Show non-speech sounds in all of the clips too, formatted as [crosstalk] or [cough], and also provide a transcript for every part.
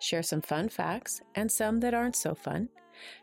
Share some fun facts and some that aren't so fun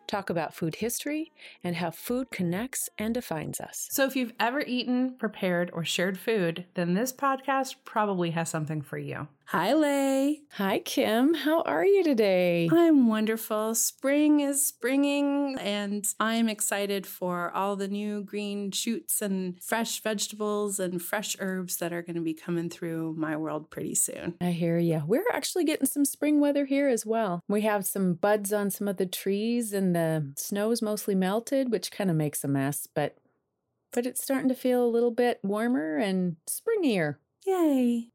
talk about food history and how food connects and defines us. So, if you've ever eaten, prepared, or shared food, then this podcast probably has something for you. Hi, Leigh. Hi, Kim. How are you today? I'm wonderful. Spring is springing, and I'm excited for all the new green shoots and fresh vegetables and fresh herbs that are going to be coming through my world pretty soon. I hear you. We're actually getting some spring weather here as well. We have some buds on some of the trees, and the snow's mostly melted, which kind of makes a mess, but but it's starting to feel a little bit warmer and springier. Yay.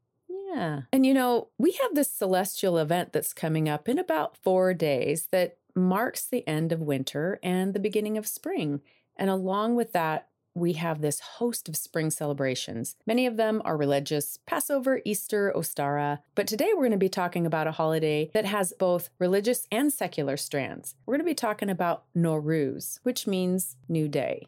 Yeah. And you know, we have this celestial event that's coming up in about four days that marks the end of winter and the beginning of spring. And along with that, we have this host of spring celebrations. Many of them are religious Passover, Easter, Ostara. But today we're going to be talking about a holiday that has both religious and secular strands. We're going to be talking about Nowruz, which means new day.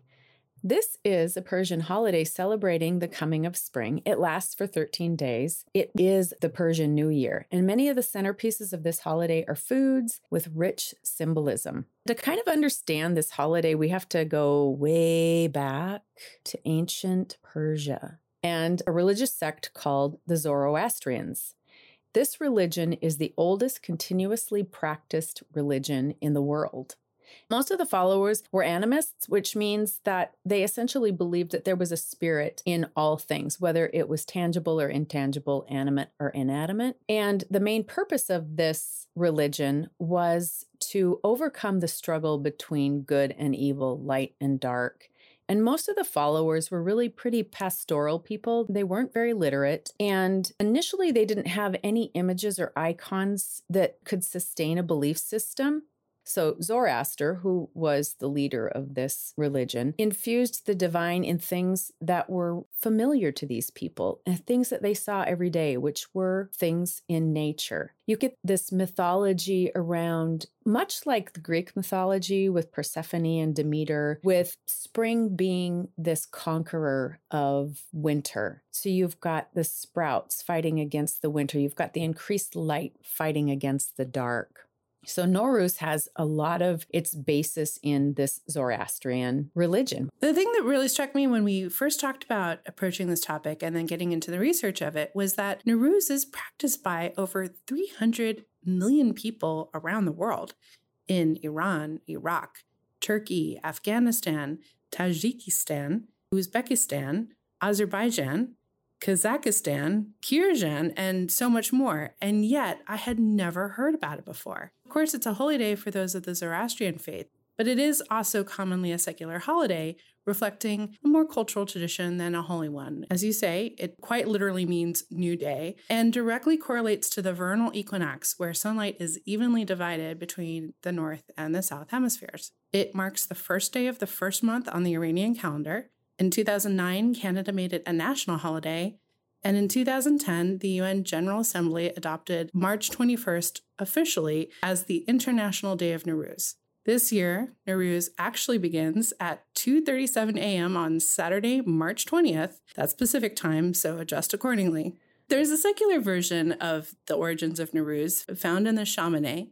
This is a Persian holiday celebrating the coming of spring. It lasts for 13 days. It is the Persian New Year, and many of the centerpieces of this holiday are foods with rich symbolism. To kind of understand this holiday, we have to go way back to ancient Persia and a religious sect called the Zoroastrians. This religion is the oldest continuously practiced religion in the world. Most of the followers were animists, which means that they essentially believed that there was a spirit in all things, whether it was tangible or intangible, animate or inanimate. And the main purpose of this religion was to overcome the struggle between good and evil, light and dark. And most of the followers were really pretty pastoral people. They weren't very literate. And initially, they didn't have any images or icons that could sustain a belief system. So, Zoroaster, who was the leader of this religion, infused the divine in things that were familiar to these people and things that they saw every day, which were things in nature. You get this mythology around, much like the Greek mythology with Persephone and Demeter, with spring being this conqueror of winter. So, you've got the sprouts fighting against the winter, you've got the increased light fighting against the dark. So Nowruz has a lot of its basis in this Zoroastrian religion. The thing that really struck me when we first talked about approaching this topic and then getting into the research of it was that Nowruz is practiced by over 300 million people around the world in Iran, Iraq, Turkey, Afghanistan, Tajikistan, Uzbekistan, Azerbaijan, Kazakhstan, Kyrgyzstan, and so much more. And yet I had never heard about it before. Of course, it's a holy day for those of the Zoroastrian faith, but it is also commonly a secular holiday, reflecting a more cultural tradition than a holy one. As you say, it quite literally means new day and directly correlates to the vernal equinox, where sunlight is evenly divided between the north and the south hemispheres. It marks the first day of the first month on the Iranian calendar in 2009, Canada made it a national holiday. And in 2010, the UN General Assembly adopted March 21st officially as the International Day of Nowruz. This year, Nowruz actually begins at 2:37 a.m. on Saturday, March 20th. That's Pacific time, so adjust accordingly. There's a secular version of the origins of Nowruz found in the Shahnameh,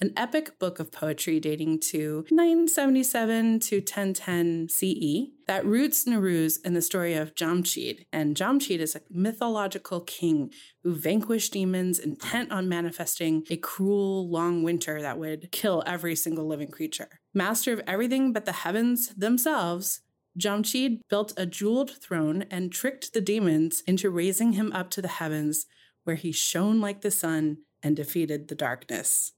an epic book of poetry dating to 977 to 1010 CE that roots Nowruz in the story of Jamshid. And Jamshid is a mythological king who vanquished demons intent on manifesting a cruel, long winter that would kill every single living creature. Master of everything but the heavens themselves, Jamshid built a jeweled throne and tricked the demons into raising him up to the heavens, where he shone like the sun and defeated the darkness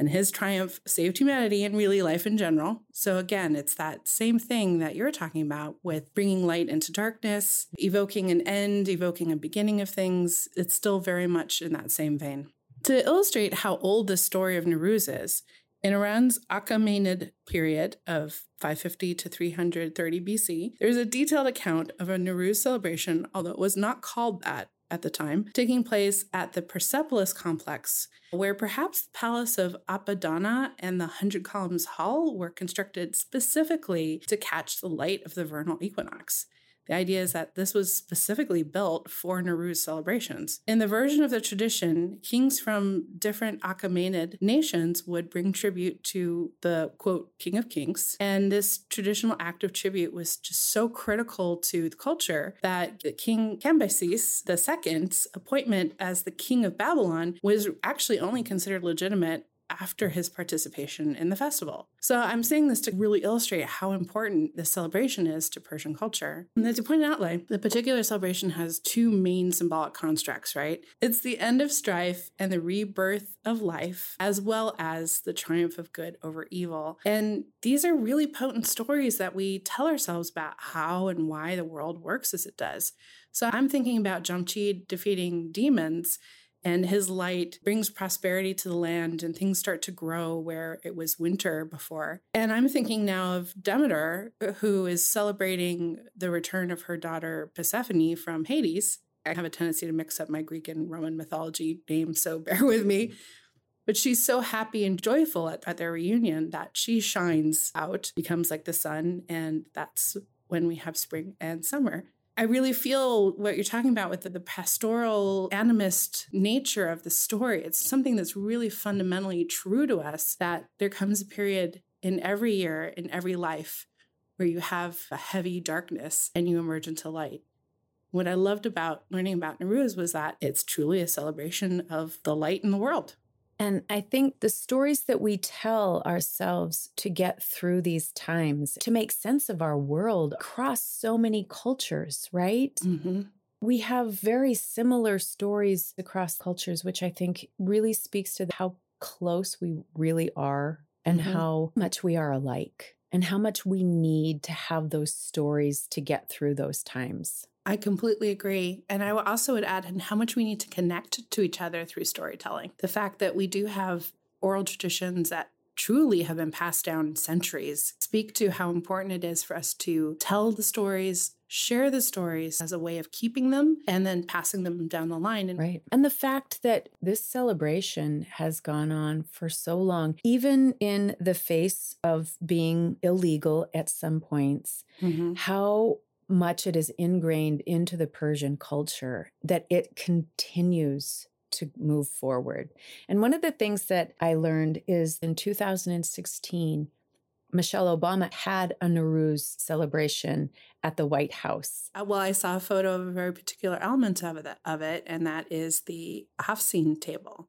and his triumph saved humanity and really life in general. So, again, it's that same thing that you're talking about with bringing light into darkness, evoking an end, evoking a beginning of things. It's still very much in that same vein. To illustrate how old the story of Nowruz is, In Iran's Achaemenid period of 550 to 330 BC, there's a detailed account of a Nowruz celebration, although it was not called that at the time, taking place at the Persepolis complex, where perhaps the palace of Apadana and the Hundred Columns Hall were constructed specifically to catch the light of the vernal equinox. The idea is that this was specifically built for Nowruz celebrations. In the version of the tradition, kings from different Achaemenid nations would bring tribute to the quote, King of Kings. And this traditional act of tribute was just so critical to the culture that King Cambyses II's appointment as the king of Babylon was actually only considered legitimate after his participation in the festival. So I'm saying this to really illustrate how important this celebration is to Persian culture. And as you pointed out, like, the particular celebration has two main symbolic constructs, right? It's the end of strife and the rebirth of life, as well as the triumph of good over evil. And these are really potent stories that we tell ourselves about how and why the world works as it does. So I'm thinking about Jamshid defeating demons and his light brings prosperity to the land and things start to grow where it was winter before. And I'm thinking now of Demeter, who is celebrating the return of her daughter Persephone from Hades. I have a tendency to mix up my Greek and Roman mythology names, so [laughs] bear with me. But she's so happy and joyful at, at their reunion that she shines out, becomes like the sun, and that's when we have spring and summer. I really feel what you're talking about with the, the, pastoral animist nature of the story. It's something that's really fundamentally true to us that there comes a period in every year, in every life, where you have a heavy darkness and you emerge into light. What I loved about learning about Nowruz was that it's truly a celebration of the light in the world. And I think the stories that we tell ourselves to get through these times, to make sense of our world across so many cultures, right? Mm-hmm. We have very similar stories across cultures, which I think really speaks to how close we really are and mm-hmm. how much we are alike and how much we need to have those stories to get through those times. I completely agree. And I also would add in how much we need to connect to each other through storytelling. The fact that we do have oral traditions that truly have been passed down centuries speak to how important it is for us to tell the stories, share the stories as a way of keeping them and then passing them down the line. And right. And the fact that this celebration has gone on for so long, even in the face of being illegal at some points, mm-hmm. how much it is ingrained into the Persian culture that it continues to move forward. And one of the things that I learned is in 2016, Michelle Obama had a Nowruz celebration at the White House. Uh, well, I saw a photo of a very particular element of it, of it, and that is the Hafsin table.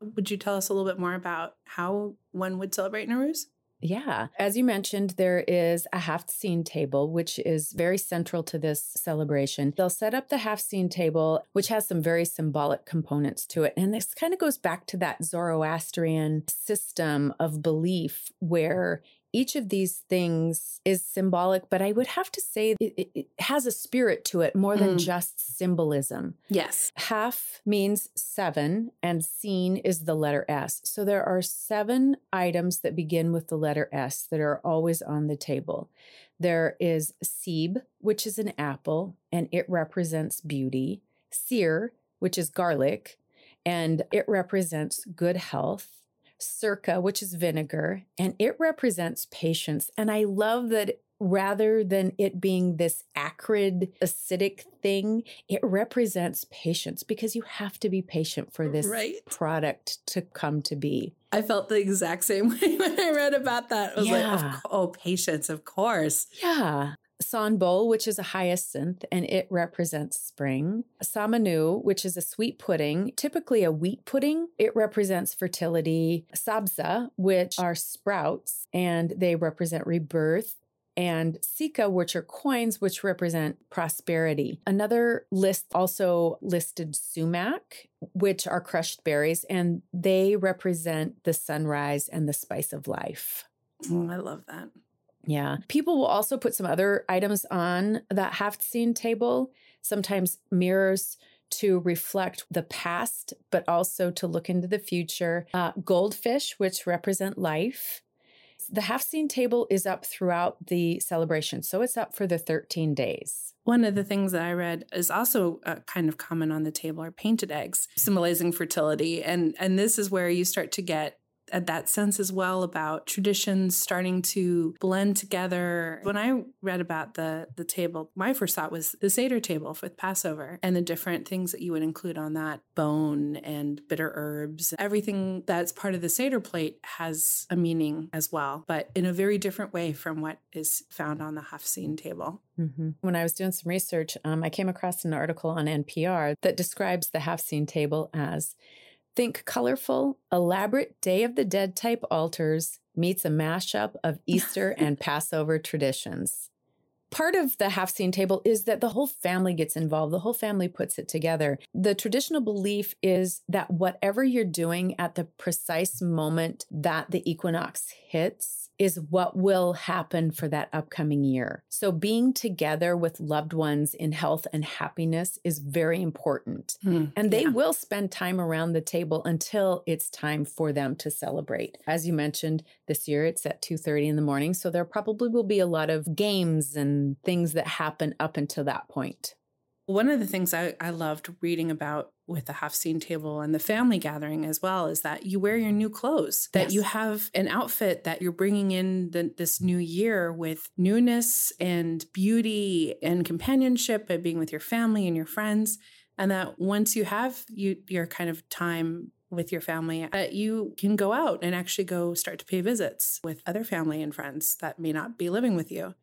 Would you tell us a little bit more about how one would celebrate Nowruz? Yeah. As you mentioned, there is a Hafsin table, which is very central to this celebration. They'll set up the Hafsin table, which has some very symbolic components to it. And this kind of goes back to that Zoroastrian system of belief where each of these things is symbolic, but I would have to say it, it, has a spirit to it more than mm. just symbolism. Yes. Half means seven, and seen is the letter S. So there are seven items that begin with the letter S that are always on the table. There is Sib, which is an apple, and it represents beauty. Seer, which is garlic, and it represents good health sirka, which is vinegar, and it represents patience. And I love that rather than it being this acrid, acidic thing, it represents patience because you have to be patient for this right? product to come to be. I felt the exact same [laughs] way when I read about that. I was yeah. like, oh, patience, of course. Yeah. Sanbul, which is a hyacinth, and it represents spring. Samanu, which is a sweet pudding, typically a wheat pudding. It represents fertility. Sabza, which are sprouts, and they represent rebirth and Sika, which are coins, which represent prosperity. Another list also listed sumac, which are crushed berries, and they represent the sunrise and the spice of life. Oh, I love that. Yeah. People will also put some other items on that Hafsin table, sometimes mirrors to reflect the past, but also to look into the future. Uh, goldfish, which represent life. The half scene table is up throughout the celebration, so it's up for the 13 days. One of the things that I read is also uh, kind of common on the table are painted eggs, symbolizing fertility, and and this is where you start to get that sense as well about traditions starting to blend together. When I read about the the table, my first thought was the Seder table with Passover and the different things that you would include on that bone and bitter herbs. Everything that's part of the Seder plate has a meaning as well, but in a very different way from what is found on the Hafsin table. Mm-hmm. When I was doing some research, um, I came across an article on NPR that describes the Hafsin table as Think colorful, elaborate Day of the Dead type altars meets a mashup of [laughs] Easter and Passover traditions. Part of the half scene table is that the whole family gets involved. The whole family puts it together. The traditional belief is that whatever you're doing at the precise moment that the equinox hits, is what will happen for that upcoming year. So, being together with loved ones in health and happiness is very important. Mm, and they yeah. will spend time around the table until it's time for them to celebrate. As you mentioned, this year it's at 2:30 in the morning, so there probably will be a lot of games and things that happen up until that point. One of the things I, I loved reading about with the half scene table and the family gathering as well is that you wear your new clothes, that yes. you have an outfit that you're bringing in the, this new year with newness and beauty and companionship and being with your family and your friends. And that once you have you, your kind of time with your family, that uh, you can go out and actually go start to pay visits with other family and friends that may not be living with you.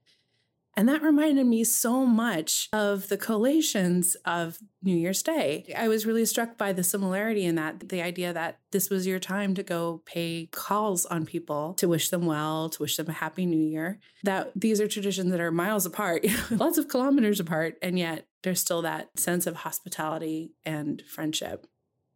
And that reminded me so much of the collations of New Year's Day. I was really struck by the similarity in that the idea that this was your time to go pay calls on people to wish them well, to wish them a happy new year. That these are traditions that are miles apart, [laughs] lots of kilometers apart, and yet there's still that sense of hospitality and friendship.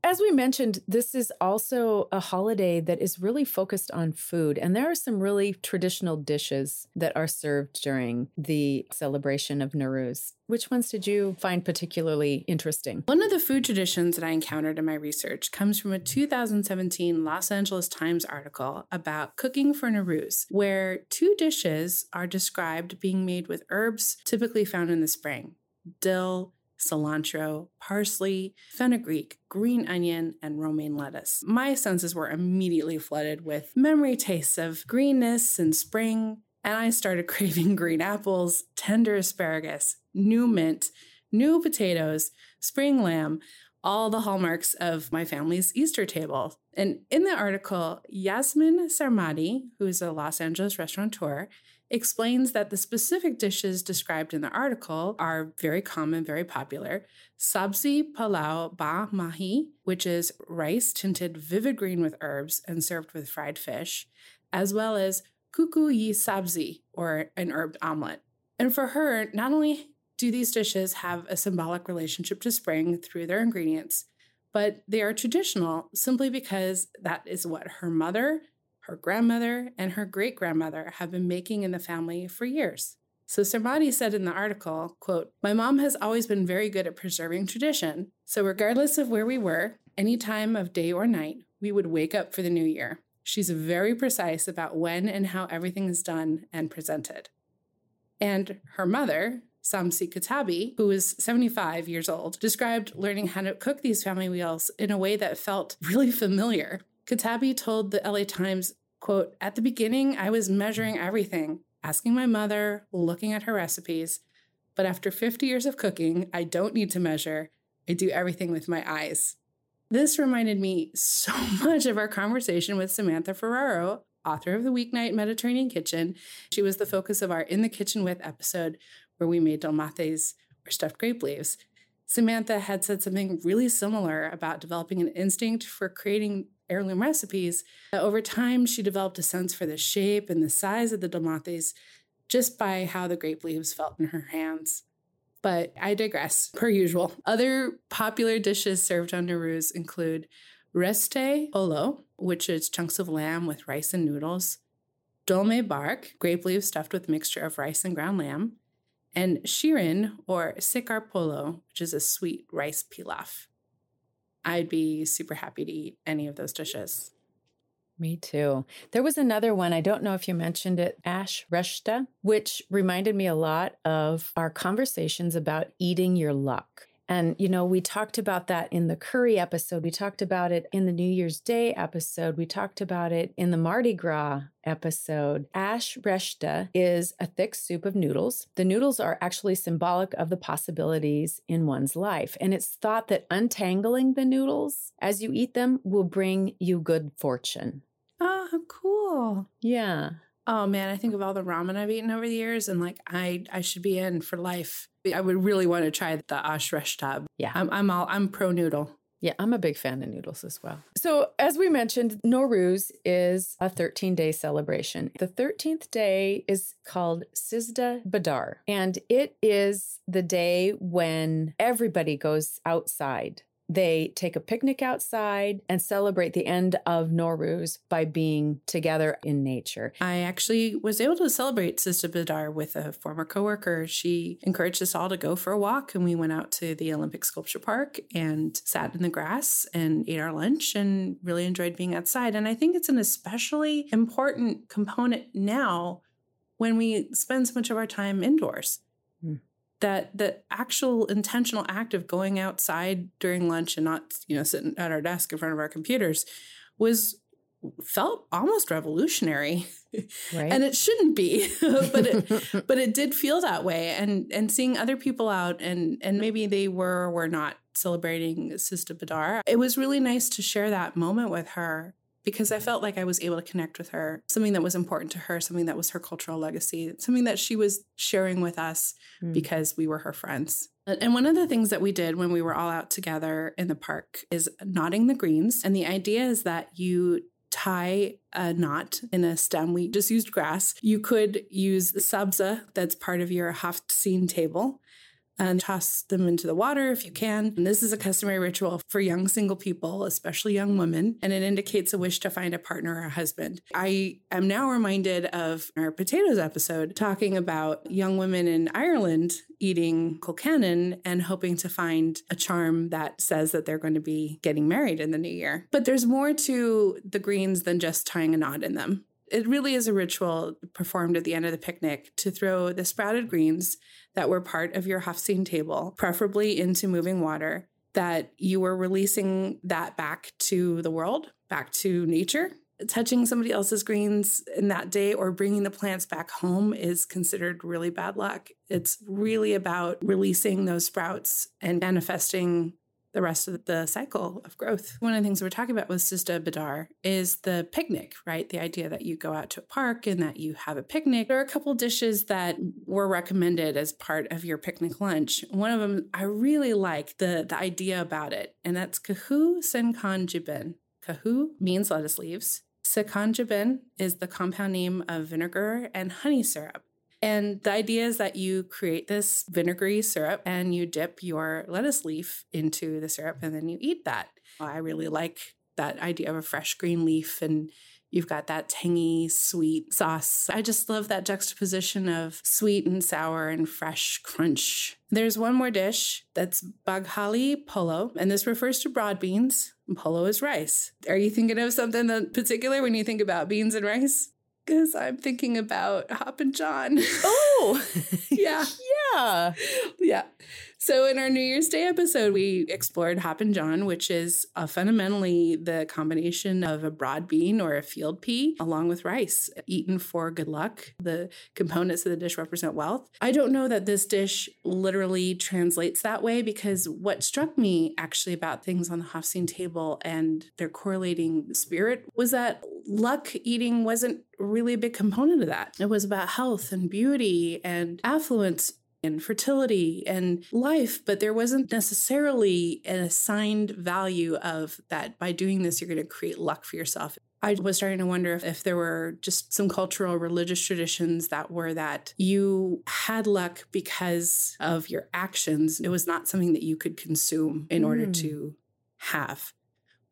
As we mentioned, this is also a holiday that is really focused on food. And there are some really traditional dishes that are served during the celebration of Nowruz. Which ones did you find particularly interesting? One of the food traditions that I encountered in my research comes from a 2017 Los Angeles Times article about cooking for Nowruz, where two dishes are described being made with herbs typically found in the spring dill cilantro, parsley, fenugreek, green onion, and romaine lettuce. My senses were immediately flooded with memory tastes of greenness and spring, and I started [laughs] craving green apples, tender asparagus, new mint, new potatoes, spring lamb, all the hallmarks of my family's Easter table. And in the article, Yasmin Sarmadi, who is a Los Angeles restaurateur, explains that the specific dishes described in the article are very common, very popular. Sabzi polo ba mahi, which is rice tinted vivid green with herbs and served with fried fish, as well as kuku yi sabzi, or an herb omelet. And for her, not only do these dishes have a symbolic relationship to spring through their ingredients, but they are traditional simply because that is what her mother her grandmother and her great grandmother have been making in the family for years. So Sarmadi said in the article, quote, My mom has always been very good at preserving tradition. So regardless of where we were, any time of day or night, we would wake up for the new year. She's very precise about when and how everything is done and presented. And her mother, Samsi Katabi, who was 75 years old, described learning how to cook these family meals in a way that felt [laughs] really familiar. Katabi told the LA Times Quote, at the beginning, I was measuring everything, asking my mother, looking at her recipes. But after 50 years of cooking, I don't need to measure. I do everything with my eyes. This reminded me [laughs] so much of our conversation with Samantha Ferraro, author of the Weeknight Mediterranean Kitchen. She was the focus of our In the Kitchen With episode where we made dolmates or stuffed grape leaves. Samantha had said something really similar about developing an instinct for creating heirloom recipes. Over time, she developed a sense for the shape and the size of the dolmates just by how the grape leaves felt in her hands. But I digress, per usual. Other popular dishes served on Nowruz include reste olo, which is chunks of lamb with rice and noodles, dolme barg, grape leaves stuffed with mixture of rice and ground lamb, and shirin or sikar polo, which is a sweet rice pilaf. I'd be super happy to eat any of those dishes. Me too. There was another one, I don't know if you mentioned it, ash reshta, which reminded me a lot of our conversations about eating your luck. And, you know, we talked about that in the curry episode. We talked about it in the New Year's Day episode. We talked about it in the Mardi Gras episode. Ash reshta is a thick soup of noodles. The noodles are actually symbolic of the possibilities in one's life. And it's thought that untangling the noodles as you eat them will bring you good fortune. Oh, cool. Yeah. Oh man, I think of all the ramen I've eaten over the years and like I I should be in for life. I would really want to try the ash reshta. Yeah. I'm I'm all I'm pro noodle. Yeah, I'm a big fan of noodles as well. So, as we mentioned, Nowruz is a 13 day celebration. The 13th day is called Sizdah Bedar, and it is the day when everybody goes outside they take a picnic outside and celebrate the end of Nowruz by being together in nature. I actually was able to celebrate Sizdah Bedar with a former coworker. She encouraged us all to go for a walk, and we went out to the Olympic Sculpture Park and sat in the grass and ate our lunch and really enjoyed being outside. And I think it's an especially important component now when we spend so much of our time indoors. Mm that the actual intentional act of going outside during lunch and not you know sitting at our desk in front of our computers was felt almost revolutionary. [laughs] Right. and it shouldn't be [laughs] but it [laughs] but it did feel that way. And and seeing other people out and and maybe they were or were not celebrating Sizdah Bedar it was really nice to share that moment with her because I felt like I was able to connect with her, something that was important to her, something that was her cultural legacy, something that she was sharing with us mm. because we were her friends. And one of the things that we did when we were all out together in the park is knotting the greens. And the idea is that you tie a knot in a stem. We just used grass. You could use sabza that's part of your haftzin table and toss them into the water if you can. And this is a customary ritual for young single people, especially young women, and it indicates a wish to find a partner or a husband. I am now reminded of our potatoes episode talking about young women in Ireland eating colcannon and hoping to find a charm that says that they're going to be getting married in the new year. But there's more to the greens than just tying a knot in them it really is a ritual performed at the end of the picnic to throw the sprouted greens that were part of your haftzin table, preferably into moving water, that you were releasing that back to the world, back to nature. Touching somebody else's greens in that day or bringing the plants back home is considered really bad luck. It's really about releasing those sprouts and manifesting the rest of the cycle of growth. One of the things we're talking about with Sizdah Bedar is the picnic, right? The idea that you go out to a park and that you have a picnic. There are a couple dishes that were recommended as part of your picnic lunch. One of them I really like the the idea about it, and that's kahu sekanjabin. Kahu means lettuce leaves. Sekanjabin is the compound name of vinegar and honey syrup. And the idea is that you create this vinegary syrup and you dip your lettuce leaf into the syrup and then you eat that. I really like that idea of a fresh green leaf and you've got that tangy, sweet sauce. I just love that juxtaposition of sweet and sour and fresh crunch. There's one more dish that's baghali polo, and this refers to broad beans. Polo is rice. Are you thinking of something that particular when you think about beans and rice? Because I'm thinking about Hoppin' John. Oh, [laughs] [laughs] yeah. yeah. Yeah. So, in our New Year's Day episode, we explored Hoppin' John, which is uh, fundamentally the combination of a broad bean or a field pea along with rice, eaten for good luck. The components of the dish represent wealth. I don't know that this dish literally translates that way because what struck me actually about things on the haftzin table and their correlating spirit was that luck eating wasn't really a big component of that. It was about health and beauty and affluence and fertility and life, but there wasn't necessarily an assigned value of that by doing this, you're going to create luck for yourself. I was starting to wonder if, if there were just some cultural religious traditions that were that you had luck because of your actions. It was not something that you could consume in order hmm. to have.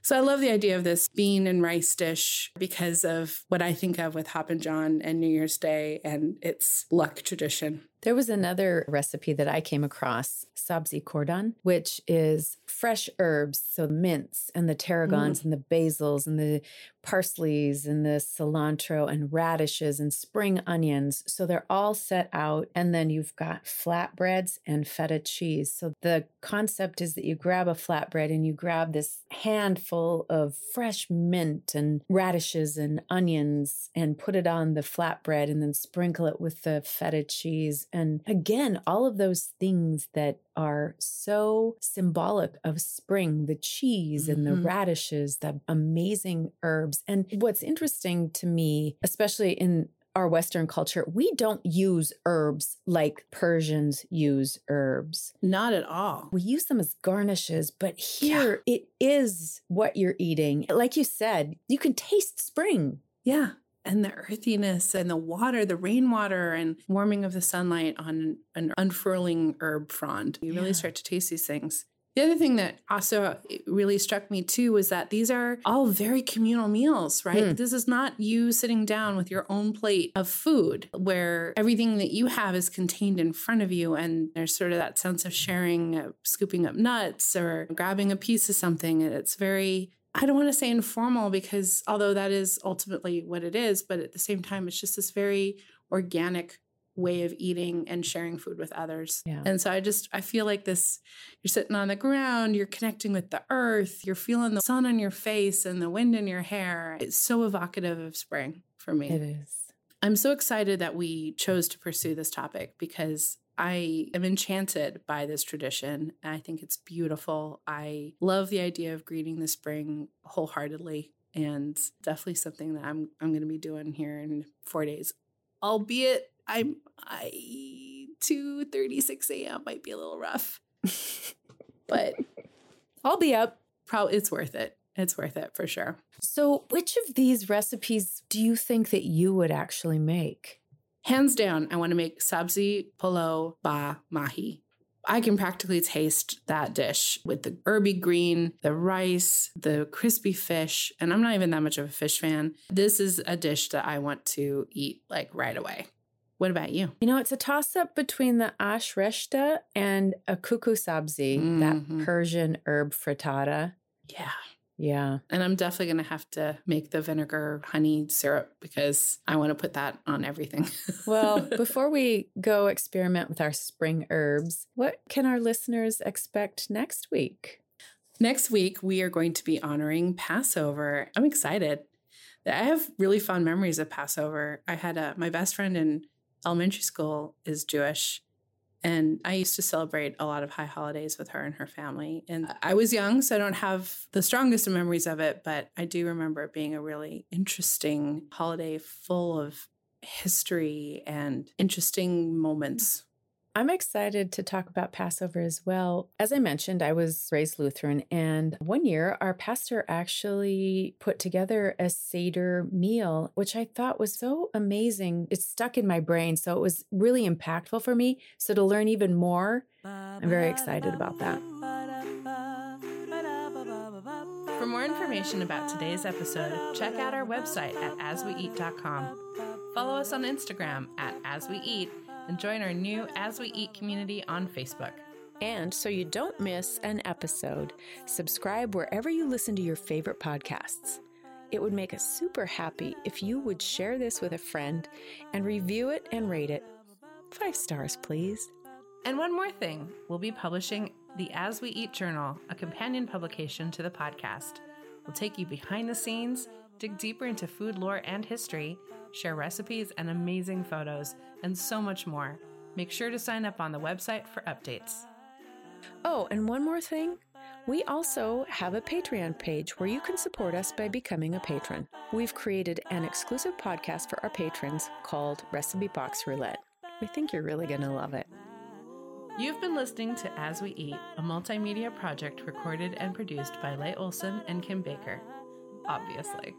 So I love the idea of this bean and rice dish because of what I think of with Hoppin' John and New Year's Day and its luck tradition. There was another recipe that I came across, sabzi khordan, which is fresh herbs, so mints and the tarragons mm. and the basils and the parsleys and the cilantro and radishes and spring onions. So they're all set out. And then you've got flatbreads and feta cheese. So the concept is that you grab a flatbread and you grab this handful of fresh mint and radishes and onions and put it on the flatbread and then sprinkle it with the feta cheese. And again, all of those things that are so symbolic of spring the cheese and the mm-hmm. radishes, the amazing herbs. And what's interesting to me, especially in our Western culture, we don't use herbs like Persians use herbs. Not at all. We use them as garnishes, but here yeah. it is what you're eating. Like you said, you can taste spring. Yeah and the earthiness and the water, the rainwater and warming of the sunlight on an unfurling herb frond. You really start to taste these things. The other thing that also really struck me too was that these are all very communal meals, right? Mm. This is not you sitting down with your own plate of food where everything that you have is contained in front of you. And there's sort of that sense of sharing, uh, scooping up nuts or grabbing a piece of something. It's very I don't want to say informal because although that is ultimately what it is, but at the same time, it's just this very organic way of eating and sharing food with others. Yeah. And so I just I feel like this you're sitting on the ground, you're connecting with the earth, you're feeling the sun on your face and the wind in your hair. It's so evocative of spring for me. It is. I'm so excited that we chose to pursue this topic because I am enchanted by this tradition. I think it's beautiful. I love the idea of greeting the spring wholeheartedly and definitely something that I'm I'm going to be doing here in 4 days. Albeit I'm I 2:36 a.m. might be a little rough. [laughs] but I'll be up. Probably it's worth it. It's worth it for sure. So, which of these recipes do you think that you would actually make? Hands down, I want to make sabzi polo ba mahi. I can practically taste that dish with the herby green, the rice, the crispy fish, and I'm not even that much of a fish fan. This is a dish that I want to eat like right away. What about you? You know, it's a toss up between the ash reshta and a kuku sabzi, mm-hmm. that Persian herb frittata. Yeah. Yeah. And I'm definitely going to have to make the vinegar honey syrup because I want to put that on everything. [laughs] well, before we go experiment with our spring herbs, what can our listeners expect next week? Next week, we are going to be honoring Passover. I'm excited. I have really fond memories of Passover. I had a, my best friend in elementary school is Jewish and I used to celebrate a lot of high holidays with her and her family. And I was young, so I don't have the strongest of memories of it, but I do remember it being a really interesting holiday full of history and interesting moments I'm excited to talk about Passover as well. As I mentioned, I was raised Lutheran, and one year our pastor actually put together a Seder meal, which I thought was so amazing. It stuck in my brain, so it was really impactful for me. So to learn even more, I'm very excited about that. For more information about today's episode, check out our website at asweeat.com. Follow us on Instagram at asweeat and join our new As We Eat community on Facebook. And so you don't miss an episode, subscribe wherever you listen to your favorite podcasts. It would make us super happy if you would share this with a friend and review it and rate it. Five stars, please. And one more thing we'll be publishing the As We Eat Journal, a companion publication to the podcast. We'll take you behind the scenes, dig deeper into food lore and history, share recipes and amazing photos, and so much more. Make sure to sign up on the website for updates. Oh, and one more thing. We also have a Patreon page where you can support us by becoming a patron. We've created an exclusive podcast for our patrons called Recipe Box Roulette. We think you're really going to love it. You've been listening to As We Eat, a multimedia project recorded and produced by Leigh Olson and Kim Baker. Obviously.